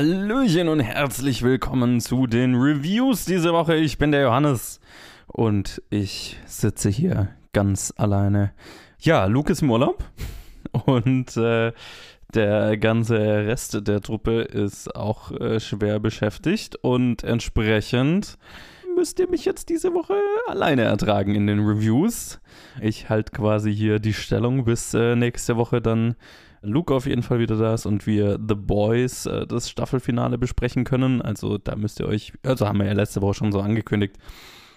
Hallöchen und herzlich willkommen zu den Reviews diese Woche. Ich bin der Johannes und ich sitze hier ganz alleine. Ja, Luke ist im Urlaub und äh, der ganze Rest der Truppe ist auch äh, schwer beschäftigt und entsprechend müsst ihr mich jetzt diese Woche alleine ertragen in den Reviews. Ich halte quasi hier die Stellung, bis äh, nächste Woche dann Luke auf jeden Fall wieder da ist und wir The Boys äh, das Staffelfinale besprechen können. Also da müsst ihr euch, also haben wir ja letzte Woche schon so angekündigt,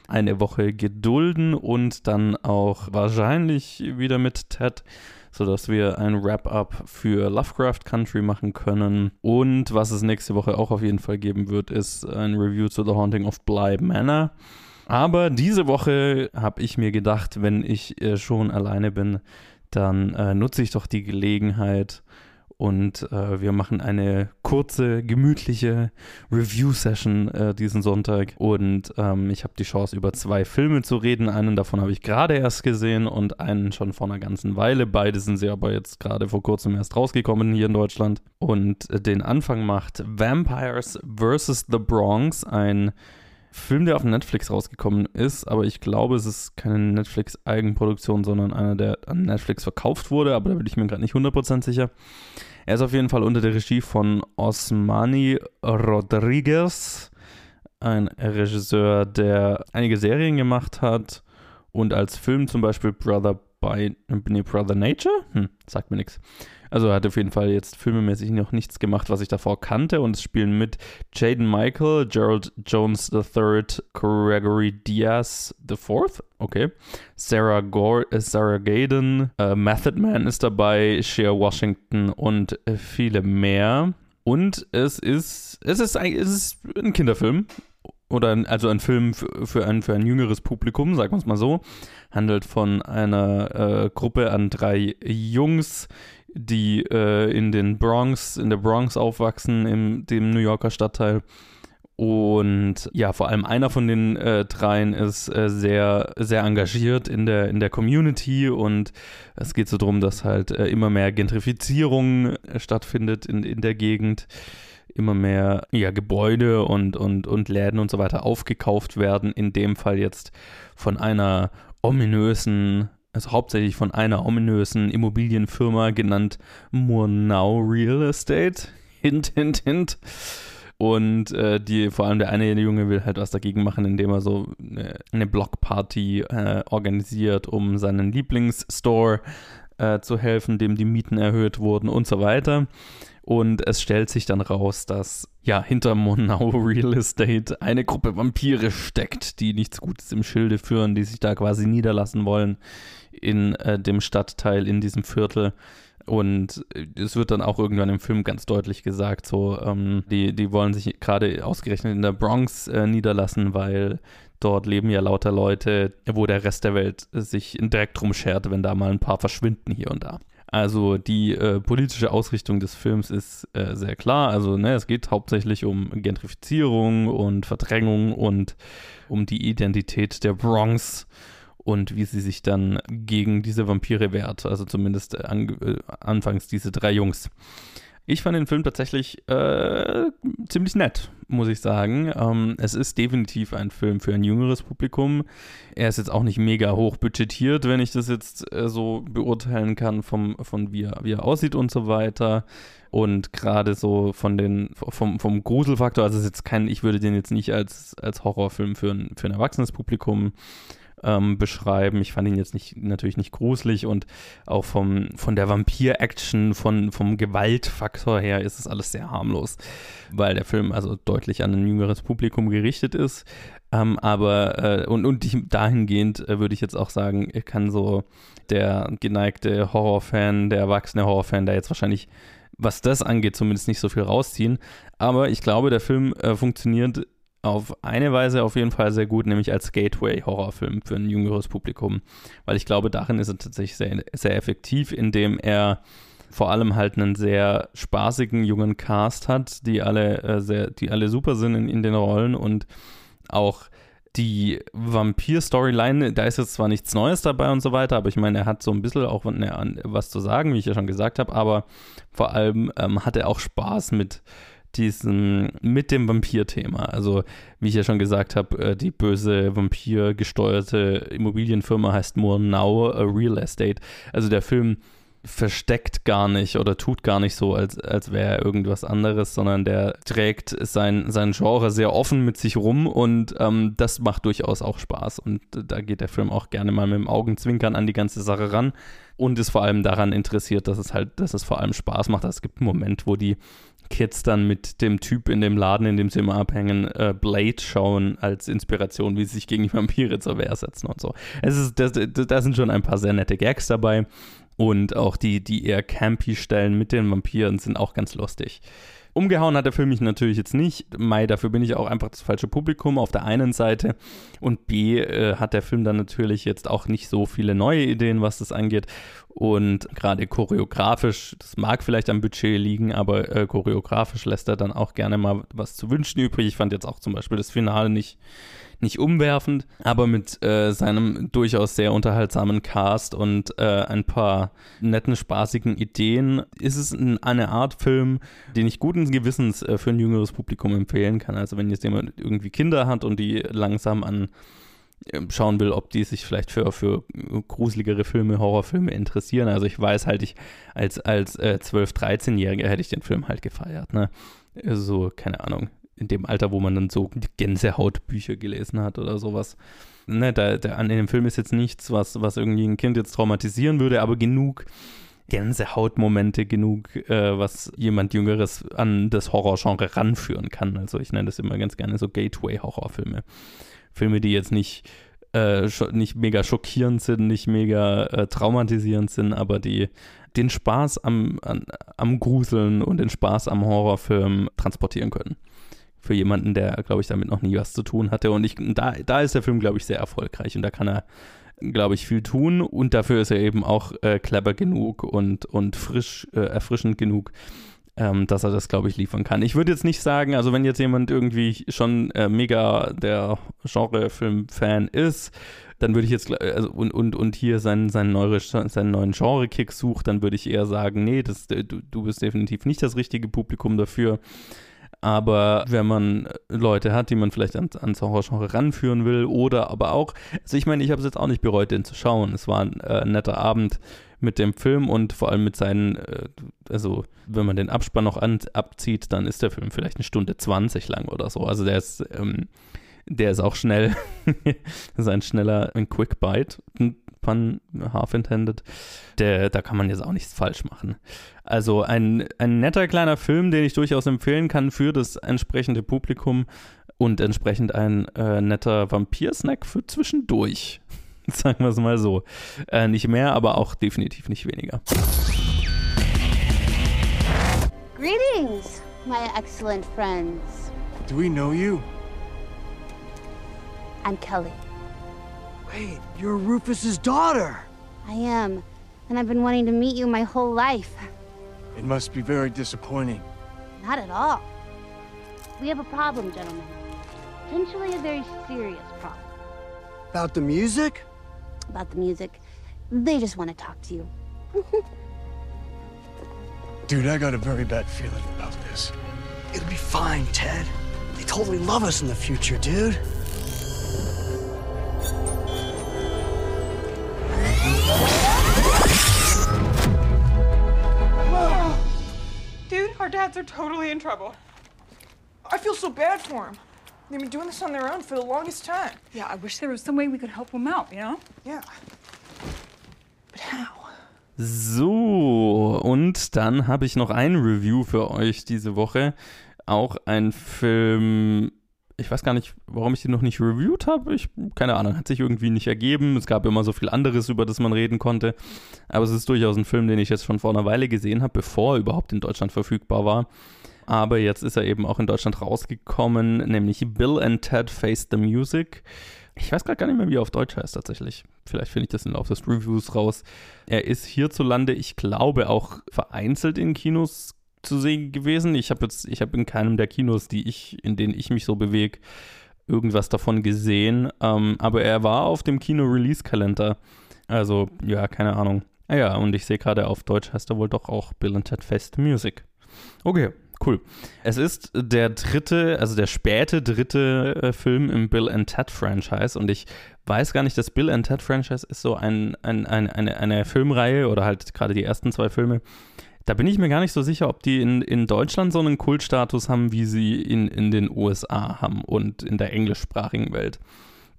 eine Woche gedulden und dann auch wahrscheinlich wieder mit Ted, sodass wir ein Wrap-up für Lovecraft Country machen können. Und was es nächste Woche auch auf jeden Fall geben wird, ist ein Review zu The Haunting of Bly Manor. Aber diese Woche habe ich mir gedacht, wenn ich äh, schon alleine bin, dann äh, nutze ich doch die Gelegenheit und äh, wir machen eine kurze, gemütliche Review-Session äh, diesen Sonntag. Und ähm, ich habe die Chance, über zwei Filme zu reden. Einen davon habe ich gerade erst gesehen und einen schon vor einer ganzen Weile. Beide sind sie aber jetzt gerade vor kurzem erst rausgekommen hier in Deutschland. Und äh, den Anfang macht Vampires vs. The Bronx, ein Film, der auf Netflix rausgekommen ist, aber ich glaube, es ist keine Netflix-Eigenproduktion, sondern einer, der an Netflix verkauft wurde, aber da bin ich mir gerade nicht 100% sicher. Er ist auf jeden Fall unter der Regie von Osmani Rodriguez, ein Regisseur, der einige Serien gemacht hat und als Film zum Beispiel Brother by Brother Nature, hm, sagt mir nichts, also er hat auf jeden Fall jetzt filmemäßig noch nichts gemacht, was ich davor kannte. Und es spielen mit Jaden Michael, Gerald Jones III, Gregory Diaz IV, okay, Sarah, Gore, äh, Sarah Gaden, äh, Method Man ist dabei, Shea Washington und viele mehr. Und es ist, es ist, ein, es ist ein Kinderfilm oder ein, also ein Film für, für, ein, für ein jüngeres Publikum, sagen wir es mal so, handelt von einer äh, Gruppe an drei Jungs, die äh, in den Bronx, in der Bronx aufwachsen, im dem New Yorker Stadtteil. Und ja, vor allem einer von den äh, dreien ist äh, sehr, sehr engagiert in der, in der Community und es geht so darum, dass halt äh, immer mehr Gentrifizierung äh, stattfindet in, in der Gegend. Immer mehr ja, Gebäude und, und, und Läden und so weiter aufgekauft werden. In dem Fall jetzt von einer ominösen also hauptsächlich von einer ominösen Immobilienfirma genannt Murnau Real Estate. Hint, hint, hint. Und äh, die, vor allem der eine Junge will halt was dagegen machen, indem er so eine, eine Blockparty äh, organisiert, um seinen Lieblingsstore äh, zu helfen, dem die Mieten erhöht wurden und so weiter. Und es stellt sich dann raus, dass ja hinter Monau Real Estate eine Gruppe Vampire steckt, die nichts Gutes im Schilde führen, die sich da quasi niederlassen wollen in äh, dem Stadtteil, in diesem Viertel. Und äh, es wird dann auch irgendwann im Film ganz deutlich gesagt, so, ähm, die, die wollen sich gerade ausgerechnet in der Bronx äh, niederlassen, weil dort leben ja lauter Leute, wo der Rest der Welt sich direkt drum schert, wenn da mal ein paar verschwinden hier und da. Also die äh, politische Ausrichtung des Films ist äh, sehr klar. Also ne, es geht hauptsächlich um Gentrifizierung und Verdrängung und um die Identität der Bronx und wie sie sich dann gegen diese Vampire wehrt. Also zumindest äh, an, äh, anfangs diese drei Jungs. Ich fand den Film tatsächlich äh, ziemlich nett, muss ich sagen. Ähm, es ist definitiv ein Film für ein jüngeres Publikum. Er ist jetzt auch nicht mega hoch budgetiert, wenn ich das jetzt äh, so beurteilen kann, vom, von wie er, wie er aussieht und so weiter. Und gerade so von den, vom, vom Gruselfaktor, also ist jetzt kein, ich würde den jetzt nicht als, als Horrorfilm für ein, für ein erwachsenes Publikum ähm, beschreiben. Ich fand ihn jetzt nicht, natürlich nicht gruselig und auch vom, von der Vampir-Action, vom Gewaltfaktor her ist es alles sehr harmlos, weil der Film also deutlich an ein jüngeres Publikum gerichtet ist. Ähm, aber, äh, und, und dahingehend äh, würde ich jetzt auch sagen, kann so der geneigte Horrorfan, der erwachsene Horrorfan, der jetzt wahrscheinlich was das angeht, zumindest nicht so viel rausziehen. Aber ich glaube, der Film äh, funktioniert auf eine Weise auf jeden Fall sehr gut, nämlich als Gateway-Horrorfilm für ein jüngeres Publikum. Weil ich glaube, darin ist er tatsächlich sehr, sehr effektiv, indem er vor allem halt einen sehr spaßigen jungen Cast hat, die alle äh, sehr, die alle super sind in, in den Rollen und auch die Vampir-Storyline, da ist jetzt zwar nichts Neues dabei und so weiter, aber ich meine, er hat so ein bisschen auch was zu sagen, wie ich ja schon gesagt habe, aber vor allem ähm, hat er auch Spaß mit diesem, mit dem Vampir-Thema. Also, wie ich ja schon gesagt habe, äh, die böse Vampir-gesteuerte Immobilienfirma heißt More Now Real Estate. Also der Film versteckt gar nicht oder tut gar nicht so, als, als wäre er irgendwas anderes, sondern der trägt sein, sein Genre sehr offen mit sich rum und ähm, das macht durchaus auch Spaß. Und da geht der Film auch gerne mal mit dem Augenzwinkern an die ganze Sache ran und ist vor allem daran interessiert, dass es halt, dass es vor allem Spaß macht. Es gibt einen Moment, wo die Kids dann mit dem Typ in dem Laden, in dem sie immer abhängen, äh, Blade schauen als Inspiration, wie sie sich gegen die Vampire zur Wehr setzen und so. Es ist, da sind schon ein paar sehr nette Gags dabei. Und auch die, die eher campy Stellen mit den Vampiren sind auch ganz lustig. Umgehauen hat der Film mich natürlich jetzt nicht. Mai, dafür bin ich auch einfach das falsche Publikum auf der einen Seite. Und B, äh, hat der Film dann natürlich jetzt auch nicht so viele neue Ideen, was das angeht. Und gerade choreografisch, das mag vielleicht am Budget liegen, aber äh, choreografisch lässt er dann auch gerne mal was zu wünschen übrig. Ich fand jetzt auch zum Beispiel das Finale nicht nicht umwerfend, aber mit äh, seinem durchaus sehr unterhaltsamen Cast und äh, ein paar netten, spaßigen Ideen ist es ein, eine Art Film, den ich guten Gewissens äh, für ein jüngeres Publikum empfehlen kann. Also wenn jetzt jemand irgendwie Kinder hat und die langsam an ähm, schauen will, ob die sich vielleicht für, für gruseligere Filme, Horrorfilme interessieren. Also ich weiß halt, ich als, als äh, 12-, 13-Jähriger hätte ich den Film halt gefeiert. Ne? So, keine Ahnung, in dem Alter, wo man dann so Gänsehautbücher gelesen hat oder sowas. Ne, da, da, an dem Film ist jetzt nichts, was, was irgendwie ein Kind jetzt traumatisieren würde, aber genug Gänsehautmomente, genug, äh, was jemand Jüngeres an das Horrorgenre ranführen kann. Also ich nenne das immer ganz gerne so Gateway-Horrorfilme. Filme, die jetzt nicht, äh, nicht mega schockierend sind, nicht mega äh, traumatisierend sind, aber die den Spaß am, an, am Gruseln und den Spaß am Horrorfilm transportieren können für jemanden, der, glaube ich, damit noch nie was zu tun hatte. Und ich, da, da ist der Film, glaube ich, sehr erfolgreich und da kann er, glaube ich, viel tun und dafür ist er eben auch äh, clever genug und, und frisch, äh, erfrischend genug, ähm, dass er das, glaube ich, liefern kann. Ich würde jetzt nicht sagen, also wenn jetzt jemand irgendwie schon äh, mega der Genrefilm-Fan ist, dann würde ich jetzt, also, und, und, und hier seinen, seinen, neue, seinen neuen Genre-Kick sucht, dann würde ich eher sagen, nee, das, du, du bist definitiv nicht das richtige Publikum dafür. Aber wenn man Leute hat, die man vielleicht ans, ans Horrorgenre ranführen will oder aber auch, also ich meine, ich habe es jetzt auch nicht bereut, den zu schauen. Es war ein äh, netter Abend mit dem Film und vor allem mit seinen, äh, also wenn man den Abspann noch an, abzieht, dann ist der Film vielleicht eine Stunde 20 lang oder so. Also der ist, ähm, der ist auch schnell. das ist ein schneller, ein Quick Bite pun half intended, der, da kann man jetzt auch nichts falsch machen. Also ein, ein netter kleiner Film, den ich durchaus empfehlen kann für das entsprechende Publikum und entsprechend ein äh, netter Vampir-Snack für zwischendurch. Sagen wir es mal so. Äh, nicht mehr, aber auch definitiv nicht weniger. Greetings, my excellent friends. Do we know you? I'm Kelly. Wait, you're Rufus's daughter. I am, and I've been wanting to meet you my whole life. It must be very disappointing. Not at all. We have a problem, gentlemen. Potentially a very serious problem. About the music? About the music. They just want to talk to you. Dude, I got a very bad feeling about this. It'll be fine, Ted. They totally love us in the future, dude. Our dads are totally in trouble. I feel so bad for them. They've been doing this on their own for the longest time. Yeah, I wish there was some way we could help them out, you know? Yeah. But how? So, und dann habe ich noch ein Review für euch diese Woche. Auch ein Film, ich weiß gar nicht, warum ich den noch nicht reviewed habe. Ich, keine Ahnung, hat sich irgendwie nicht ergeben. Es gab immer so viel anderes, über das man reden konnte. Aber es ist durchaus ein Film, den ich jetzt schon vor einer Weile gesehen habe, bevor er überhaupt in Deutschland verfügbar war. Aber jetzt ist er eben auch in Deutschland rausgekommen, nämlich Bill and Ted Face the Music. Ich weiß gerade gar nicht mehr, wie er auf Deutsch heißt tatsächlich. Vielleicht finde ich das im Laufe des Reviews raus. Er ist hierzulande, ich glaube, auch vereinzelt in Kinos zu sehen gewesen. Ich habe jetzt, ich habe in keinem der Kinos, die ich, in denen ich mich so bewege, irgendwas davon gesehen. Ähm, aber er war auf dem Kino-Release-Kalender. Also, ja, keine Ahnung. Ah ja, und ich sehe gerade auf Deutsch heißt er wohl doch auch Bill and Ted Fest Music. Okay, Cool. Es ist der dritte, also der späte dritte äh, Film im Bill and Ted Franchise und ich weiß gar nicht, das Bill and Ted Franchise ist so ein, ein, ein, eine, eine Filmreihe oder halt gerade die ersten zwei Filme. Da bin ich mir gar nicht so sicher, ob die in, in Deutschland so einen Kultstatus haben, wie sie in, in den USA haben und in der englischsprachigen Welt.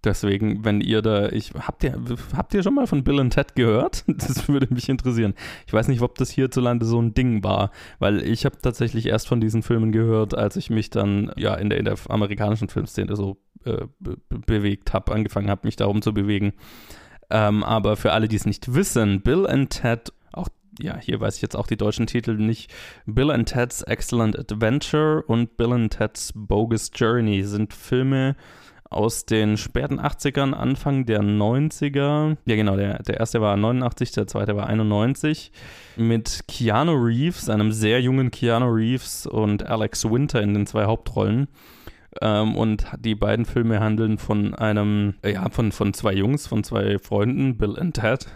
Deswegen, wenn ihr da, ich habt ihr, habt ihr schon mal von Bill und Ted gehört? Das würde mich interessieren. Ich weiß nicht, ob das hierzulande so ein Ding war, weil ich habe tatsächlich erst von diesen Filmen gehört, als ich mich dann ja in der, in der amerikanischen Filmszene so äh, be bewegt habe, angefangen habe, mich darum zu bewegen. Ähm, aber für alle, die es nicht wissen, Bill and Ted, ja, hier weiß ich jetzt auch die deutschen Titel nicht. Bill and Ted's Excellent Adventure und Bill and Ted's Bogus Journey sind Filme, aus den späten 80ern, Anfang der 90er. Ja, genau, der, der erste war 89, der zweite war 91. Mit Keanu Reeves, einem sehr jungen Keanu Reeves und Alex Winter in den zwei Hauptrollen. Ähm, und die beiden Filme handeln von einem, ja, von, von zwei Jungs, von zwei Freunden, Bill und Ted,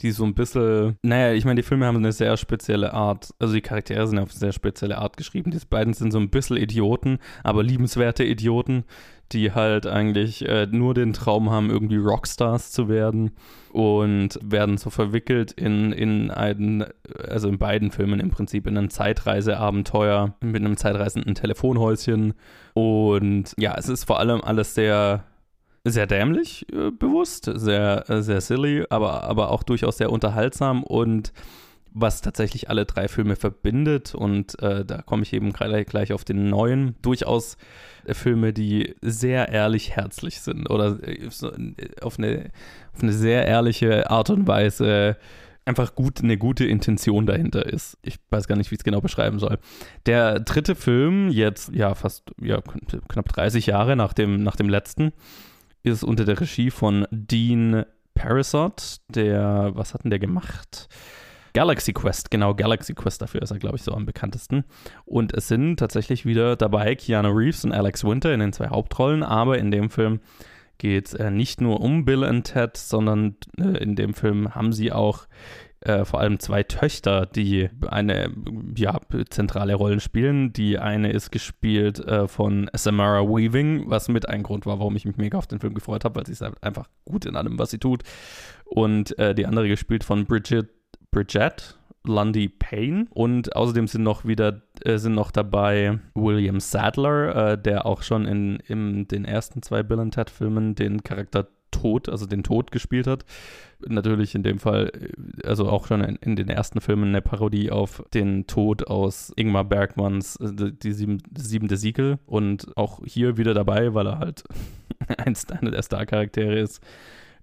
die so ein bisschen, naja, ich meine, die Filme haben eine sehr spezielle Art, also die Charaktere sind auf eine sehr spezielle Art geschrieben. Die beiden sind so ein bisschen Idioten, aber liebenswerte Idioten die halt eigentlich äh, nur den Traum haben, irgendwie Rockstars zu werden und werden so verwickelt in, in einen, also in beiden Filmen im Prinzip, in ein Zeitreiseabenteuer mit einem zeitreisenden Telefonhäuschen. Und ja, es ist vor allem alles sehr sehr dämlich äh, bewusst, sehr, äh, sehr silly, aber, aber auch durchaus sehr unterhaltsam und was tatsächlich alle drei Filme verbindet und äh, da komme ich eben gleich, gleich auf den neuen, durchaus äh, Filme, die sehr ehrlich herzlich sind oder äh, äh, auf, eine, auf eine sehr ehrliche Art und Weise einfach gut eine gute Intention dahinter ist. Ich weiß gar nicht, wie ich es genau beschreiben soll. Der dritte Film, jetzt ja fast ja, knapp 30 Jahre nach dem, nach dem letzten, ist unter der Regie von Dean Parasot, der, was hat denn der gemacht? Galaxy Quest, genau, Galaxy Quest, dafür ist er, glaube ich, so am bekanntesten. Und es sind tatsächlich wieder dabei Keanu Reeves und Alex Winter in den zwei Hauptrollen, aber in dem Film geht es äh, nicht nur um Bill und Ted, sondern äh, in dem Film haben sie auch äh, vor allem zwei Töchter, die eine ja, zentrale Rolle spielen. Die eine ist gespielt äh, von Samara Weaving, was mit ein Grund war, warum ich mich mega auf den Film gefreut habe, weil sie ist halt einfach gut in allem, was sie tut. Und äh, die andere gespielt von Bridget Bridget, Lundy Payne und außerdem sind noch wieder äh, sind noch dabei William Sadler, äh, der auch schon in, in den ersten zwei Bill and Ted Filmen den Charakter Tod, also den Tod gespielt hat. Natürlich in dem Fall, äh, also auch schon in, in den ersten Filmen eine Parodie auf den Tod aus Ingmar Bergmanns äh, Die sieben, Siegel und auch hier wieder dabei, weil er halt eins einer der Star-Charaktere ist.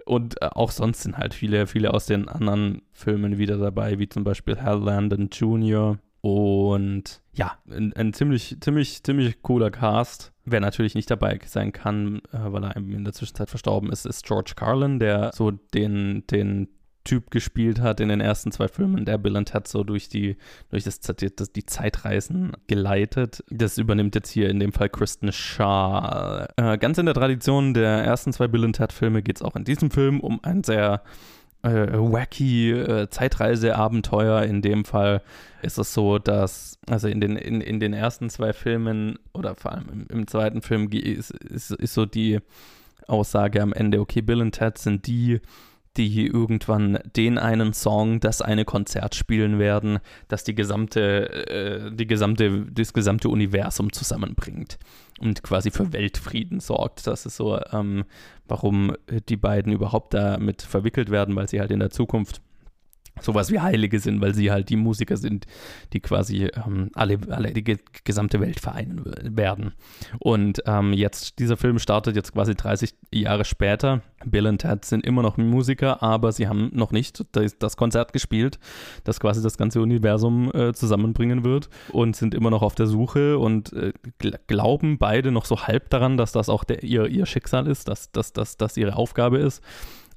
Und äh, auch sonst sind halt viele, viele aus den anderen Filmen wieder dabei, wie zum Beispiel Hal Landon Jr. Und ja, ein, ein, ziemlich, ziemlich, ziemlich cooler Cast. Wer natürlich nicht dabei sein kann, äh, weil er in der Zwischenzeit verstorben ist, ist George Carlin, der so den, den Typ gespielt hat in den ersten zwei Filmen, der Bill und Ted so durch die, durch das, das, die Zeitreisen geleitet. Das übernimmt jetzt hier in dem Fall Kristen Shaw. Äh, ganz in der Tradition der ersten zwei Bill und Ted Filme geht es auch in diesem Film um ein sehr äh, wacky äh, Zeitreiseabenteuer. In dem Fall ist es so, dass, also in den, in, in den ersten zwei Filmen oder vor allem im, im zweiten Film ist, ist, ist so die Aussage am Ende, okay, Bill und Ted sind die, die irgendwann den einen Song, das eine Konzert spielen werden, das die gesamte, äh, die gesamte, das gesamte Universum zusammenbringt und quasi für Weltfrieden sorgt. Das ist so, ähm, warum die beiden überhaupt damit verwickelt werden, weil sie halt in der Zukunft sowas wie Heilige sind, weil sie halt die Musiker sind, die quasi ähm, alle, alle die gesamte Welt vereinen werden. Und ähm, jetzt, dieser Film startet jetzt quasi 30 Jahre später. Bill und Ted sind immer noch Musiker, aber sie haben noch nicht das, Konzert gespielt, das quasi das ganze Universum äh, zusammenbringen wird und sind immer noch auf der Suche und äh, glauben beide noch so halb daran, dass das auch der, ihr, ihr Schicksal ist, dass das ihre Aufgabe ist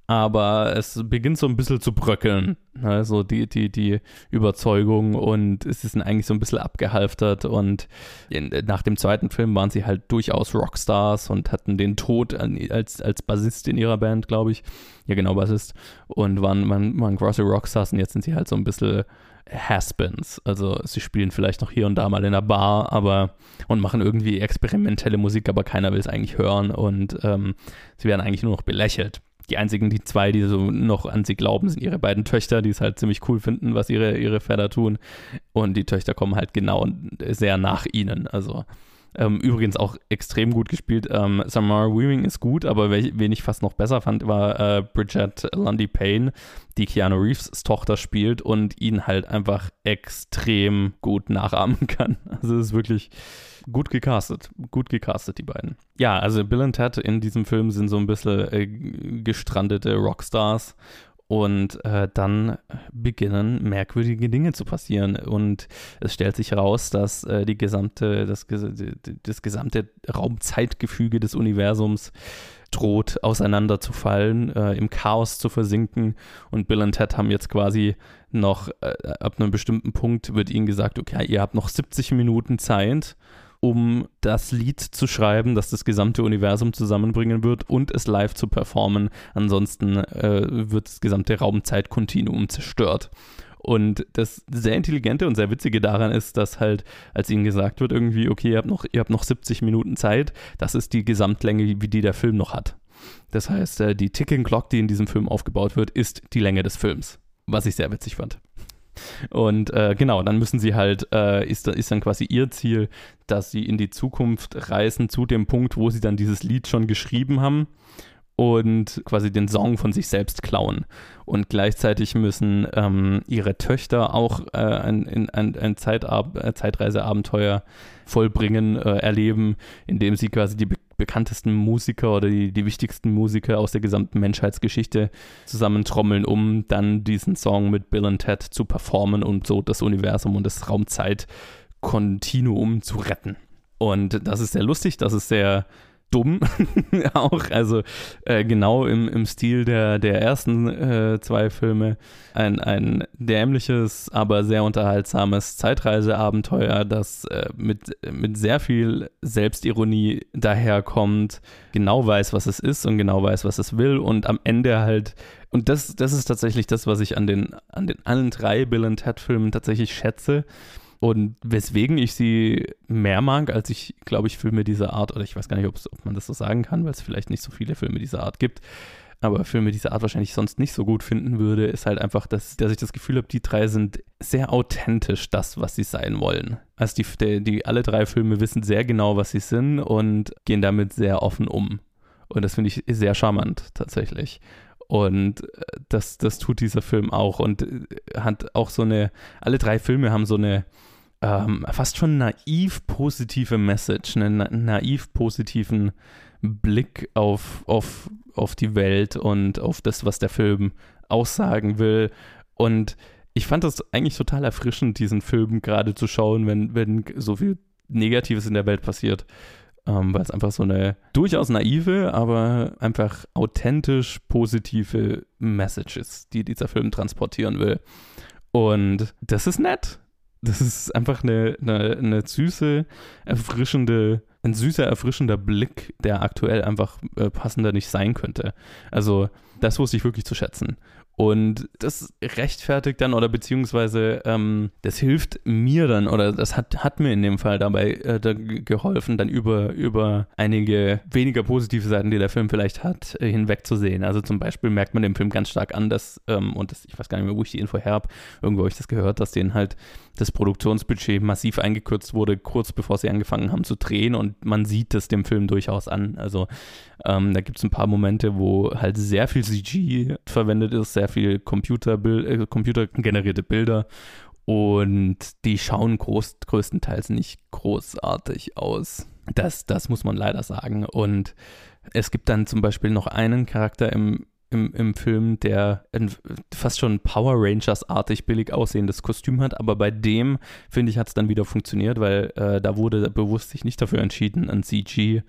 aber es beginnt so ein bisschen zu bröckeln. Also die, die, die Überzeugung und es ist eigentlich so ein bisschen abgehalftert und in, nach dem zweiten Film waren sie halt durchaus Rockstars und hatten den Tod als, als Bassist in ihrer Band, glaube ich. Ja, genau, Bassist. Und waren, waren, waren große Rockstars und jetzt sind sie halt so ein bisschen Haspins. Also sie spielen vielleicht noch hier und da mal in einer Bar, aber und machen irgendwie experimentelle Musik, aber keiner will es eigentlich hören und ähm, sie werden eigentlich nur noch belächelt. Die einzigen, die zwei, die so noch an sie glauben, sind ihre beiden Töchter, die es halt ziemlich cool finden, was ihre, ihre Väter tun. Und die Töchter kommen halt genau sehr nach ihnen. Also ähm, übrigens auch extrem gut gespielt. Ähm, Samara Weaving ist gut, aber wen ich fast noch besser fand, war äh, Bridget Lundy Payne, die Keanu Reeves Tochter spielt und ihn halt einfach extrem gut nachahmen kann. Also es ist wirklich gut gecastet. Gut gecastet, die beiden. Ja, also Bill und Ted in diesem Film sind so ein bisschen äh, gestrandete Rockstars und äh, dann beginnen merkwürdige Dinge zu passieren. Und es stellt sich heraus, dass äh, die gesamte, das, das gesamte Raumzeitgefüge des Universums droht auseinanderzufallen, äh, im Chaos zu versinken. Und Bill und Ted haben jetzt quasi noch, äh, ab einem bestimmten Punkt wird ihnen gesagt, okay, ihr habt noch 70 Minuten Zeit um das Lied zu schreiben, das das gesamte Universum zusammenbringen wird und es live zu performen. Ansonsten äh, wird das gesamte Raumzeitkontinuum zerstört. Und das sehr intelligente und sehr witzige daran ist, dass halt, als ihnen gesagt wird, irgendwie, okay, ihr habt noch, ihr habt noch 70 Minuten Zeit, das ist die Gesamtlänge, wie die der Film noch hat. Das heißt, äh, die Ticking Clock, die in diesem Film aufgebaut wird, ist die Länge des Films. Was ich sehr witzig fand. Und äh, genau, dann müssen sie halt, äh, ist, ist dann quasi ihr Ziel, dass sie in die Zukunft reisen zu dem Punkt, wo sie dann dieses Lied schon geschrieben haben und quasi den Song von sich selbst klauen. Und gleichzeitig müssen ähm, ihre Töchter auch äh, ein, ein, ein Zeitab äh, Zeitreiseabenteuer vollbringen, äh, erleben, indem sie quasi die bekanntesten Musiker oder die, die wichtigsten Musiker aus der gesamten Menschheitsgeschichte zusammentrommeln, um dann diesen Song mit Bill und Ted zu performen und so das Universum und das Raumzeit-Kontinuum zu retten. Und das ist sehr lustig, das ist sehr dumm auch. Also äh, genau im, im Stil der, der ersten äh, zwei Filme. Ein, ein dämliches, aber sehr unterhaltsames Zeitreiseabenteuer, das äh, mit, mit sehr viel Selbstironie daherkommt, genau weiß, was es ist und genau weiß, was es will und am Ende halt und das, das ist tatsächlich das, was ich an den, an den allen drei Bill Ted Filmen tatsächlich schätze und weswegen ich sie mehr mag, als ich, glaube ich, Filme dieser Art, oder ich weiß gar nicht, ob man das so sagen kann, weil es vielleicht nicht so viele Filme dieser Art gibt, aber Filme dieser Art wahrscheinlich sonst nicht so gut finden würde, ist halt einfach, dass, dass ich das Gefühl habe, die drei sind sehr authentisch das, was sie sein wollen. Also die, die, die alle drei Filme wissen sehr genau, was sie sind und gehen damit sehr offen um. Und das finde ich sehr charmant tatsächlich. Und äh, das, das tut dieser Film auch und äh, hat auch so eine, alle drei Filme haben so eine ähm, fast schon naiv positive Message, einen na naiv positiven Blick auf, auf, auf die Welt und auf das, was der Film aussagen will. Und ich fand das eigentlich total erfrischend, diesen Film gerade zu schauen, wenn, wenn so viel Negatives in der Welt passiert ähm, weil es einfach so eine durchaus naive, aber einfach authentisch positive Message ist, die dieser Film transportieren will. Und das ist nett. Das ist einfach eine, eine, eine süße, erfrischende, ein süßer, erfrischender Blick, der aktuell einfach äh, passender nicht sein könnte. Also, das wusste ich wirklich zu schätzen. Und das rechtfertigt dann oder beziehungsweise ähm, das hilft mir dann oder das hat, hat mir in dem Fall dabei äh, da geholfen, dann über, über einige weniger positive Seiten, die der Film vielleicht hat, äh, hinwegzusehen. Also zum Beispiel merkt man dem Film ganz stark an, dass, ähm, und das, ich weiß gar nicht mehr, wo ich die Info her habe, irgendwo habe ich das gehört, dass denen halt das Produktionsbudget massiv eingekürzt wurde, kurz bevor sie angefangen haben zu drehen und man sieht das dem Film durchaus an. Also ähm, da gibt es ein paar Momente, wo halt sehr viel CG verwendet ist, sehr viel Computerbild, äh, computergenerierte Bilder und die schauen groß, größtenteils nicht großartig aus. Das, das muss man leider sagen. Und es gibt dann zum Beispiel noch einen Charakter im, im, im Film, der ein, fast schon Power Rangers-artig billig aussehendes Kostüm hat, aber bei dem, finde ich, hat es dann wieder funktioniert, weil äh, da wurde bewusst sich nicht dafür entschieden, ein CG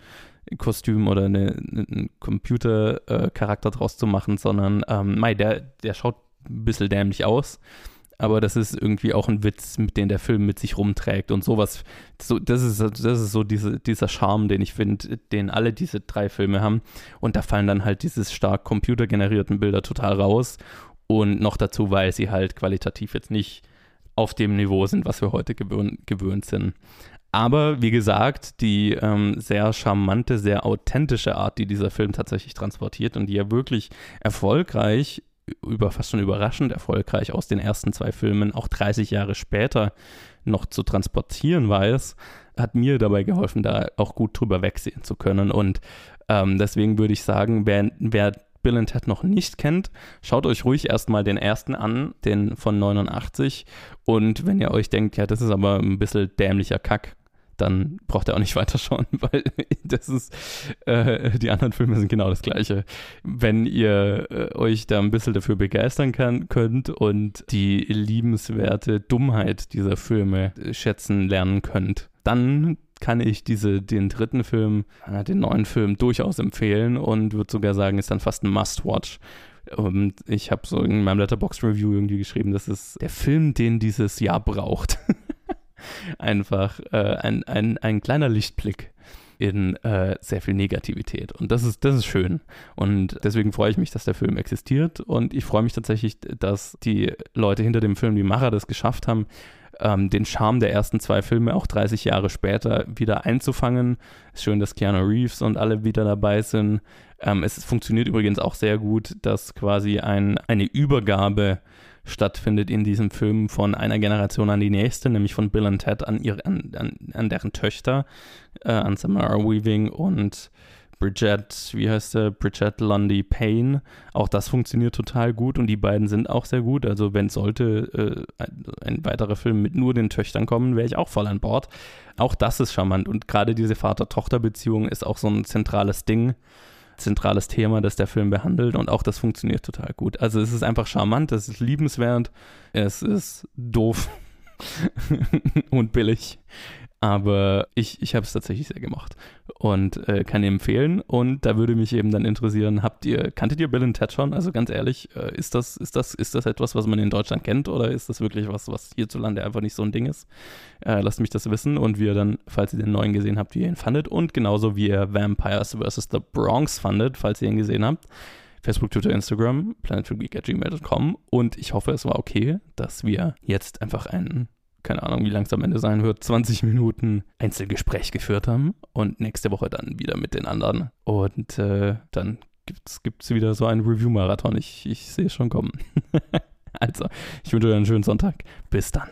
Kostüm oder eine, einen Computercharakter äh, draus zu machen, sondern ähm, Mai, der, der schaut ein bisschen dämlich aus. Aber das ist irgendwie auch ein Witz, mit dem der Film mit sich rumträgt und sowas. So, das, ist, das ist so diese, dieser Charme, den ich finde, den alle diese drei Filme haben. Und da fallen dann halt diese stark computergenerierten Bilder total raus. Und noch dazu, weil sie halt qualitativ jetzt nicht auf dem Niveau sind, was wir heute gewöhnt, gewöhnt sind. Aber wie gesagt, die ähm, sehr charmante, sehr authentische Art, die dieser Film tatsächlich transportiert und die er wirklich erfolgreich, über fast schon überraschend erfolgreich aus den ersten zwei Filmen, auch 30 Jahre später noch zu transportieren weiß, hat mir dabei geholfen, da auch gut drüber wegsehen zu können. Und ähm, deswegen würde ich sagen, wer, wer Bill and Ted noch nicht kennt, schaut euch ruhig erstmal den ersten an, den von 89. Und wenn ihr euch denkt, ja, das ist aber ein bisschen dämlicher Kack, dann braucht ihr auch nicht weiterschauen, weil das ist, äh, die anderen Filme sind genau das gleiche. Wenn ihr äh, euch da ein bisschen dafür begeistern kann, könnt und die liebenswerte Dummheit dieser Filme schätzen lernen könnt, dann kann ich diese, den dritten Film, äh, den neuen Film durchaus empfehlen und würde sogar sagen, ist dann fast ein Must-Watch. Und ich habe so in meinem Letterbox-Review irgendwie geschrieben, das ist der Film, den dieses Jahr braucht. Einfach äh, ein, ein, ein kleiner Lichtblick in äh, sehr viel Negativität. Und das ist, das ist schön. Und deswegen freue ich mich, dass der Film existiert. Und ich freue mich tatsächlich, dass die Leute hinter dem Film, die Macher, das geschafft haben, ähm, den Charme der ersten zwei Filme auch 30 Jahre später wieder einzufangen. Ist schön, dass Keanu Reeves und alle wieder dabei sind. Ähm, es funktioniert übrigens auch sehr gut, dass quasi ein, eine Übergabe stattfindet in diesem Film von einer Generation an die nächste, nämlich von Bill und Ted an, ihre, an, an, an deren Töchter, äh, an Samara Weaving und Bridget, wie heißt der? Bridget Lundy Payne. Auch das funktioniert total gut und die beiden sind auch sehr gut. Also, wenn sollte äh, ein, ein, weiterer Film mit nur den Töchtern kommen, wäre ich auch voll an Bord. Auch das ist charmant und gerade diese Vater-Tochter-Beziehung ist auch so ein zentrales Ding, zentrales Thema, das der Film behandelt und auch das funktioniert total gut. Also, es ist einfach charmant, es ist liebenswert, es ist doof und billig. Aber ich, ich habe es tatsächlich sehr gemacht und äh, kann empfehlen. Und da würde mich eben dann interessieren, habt ihr, kanntet ihr Bill and Ted schon? Also ganz ehrlich, äh, ist, das, ist, das, ist das etwas, was man in Deutschland kennt oder ist das wirklich was, was hierzulande einfach nicht so ein Ding ist? Äh, lasst mich das wissen und wie ihr dann, falls ihr den neuen gesehen habt, wie ihr ihn fandet und genauso wie ihr Vampires vs. The Bronx fandet, falls ihr ihn gesehen habt. Facebook, Twitter, Instagram, planetfreegeek.gmail.com und ich hoffe, es war okay, dass wir jetzt einfach einen keine Ahnung, wie lang es am Ende sein wird, 20 Minuten Einzelgespräch geführt haben und nächste Woche dann wieder mit den anderen. Und äh, dann gibt es wieder so einen Review-Marathon. Ich, ich sehe es schon kommen. also, ich wünsche euch einen schönen Sonntag. Bis dann.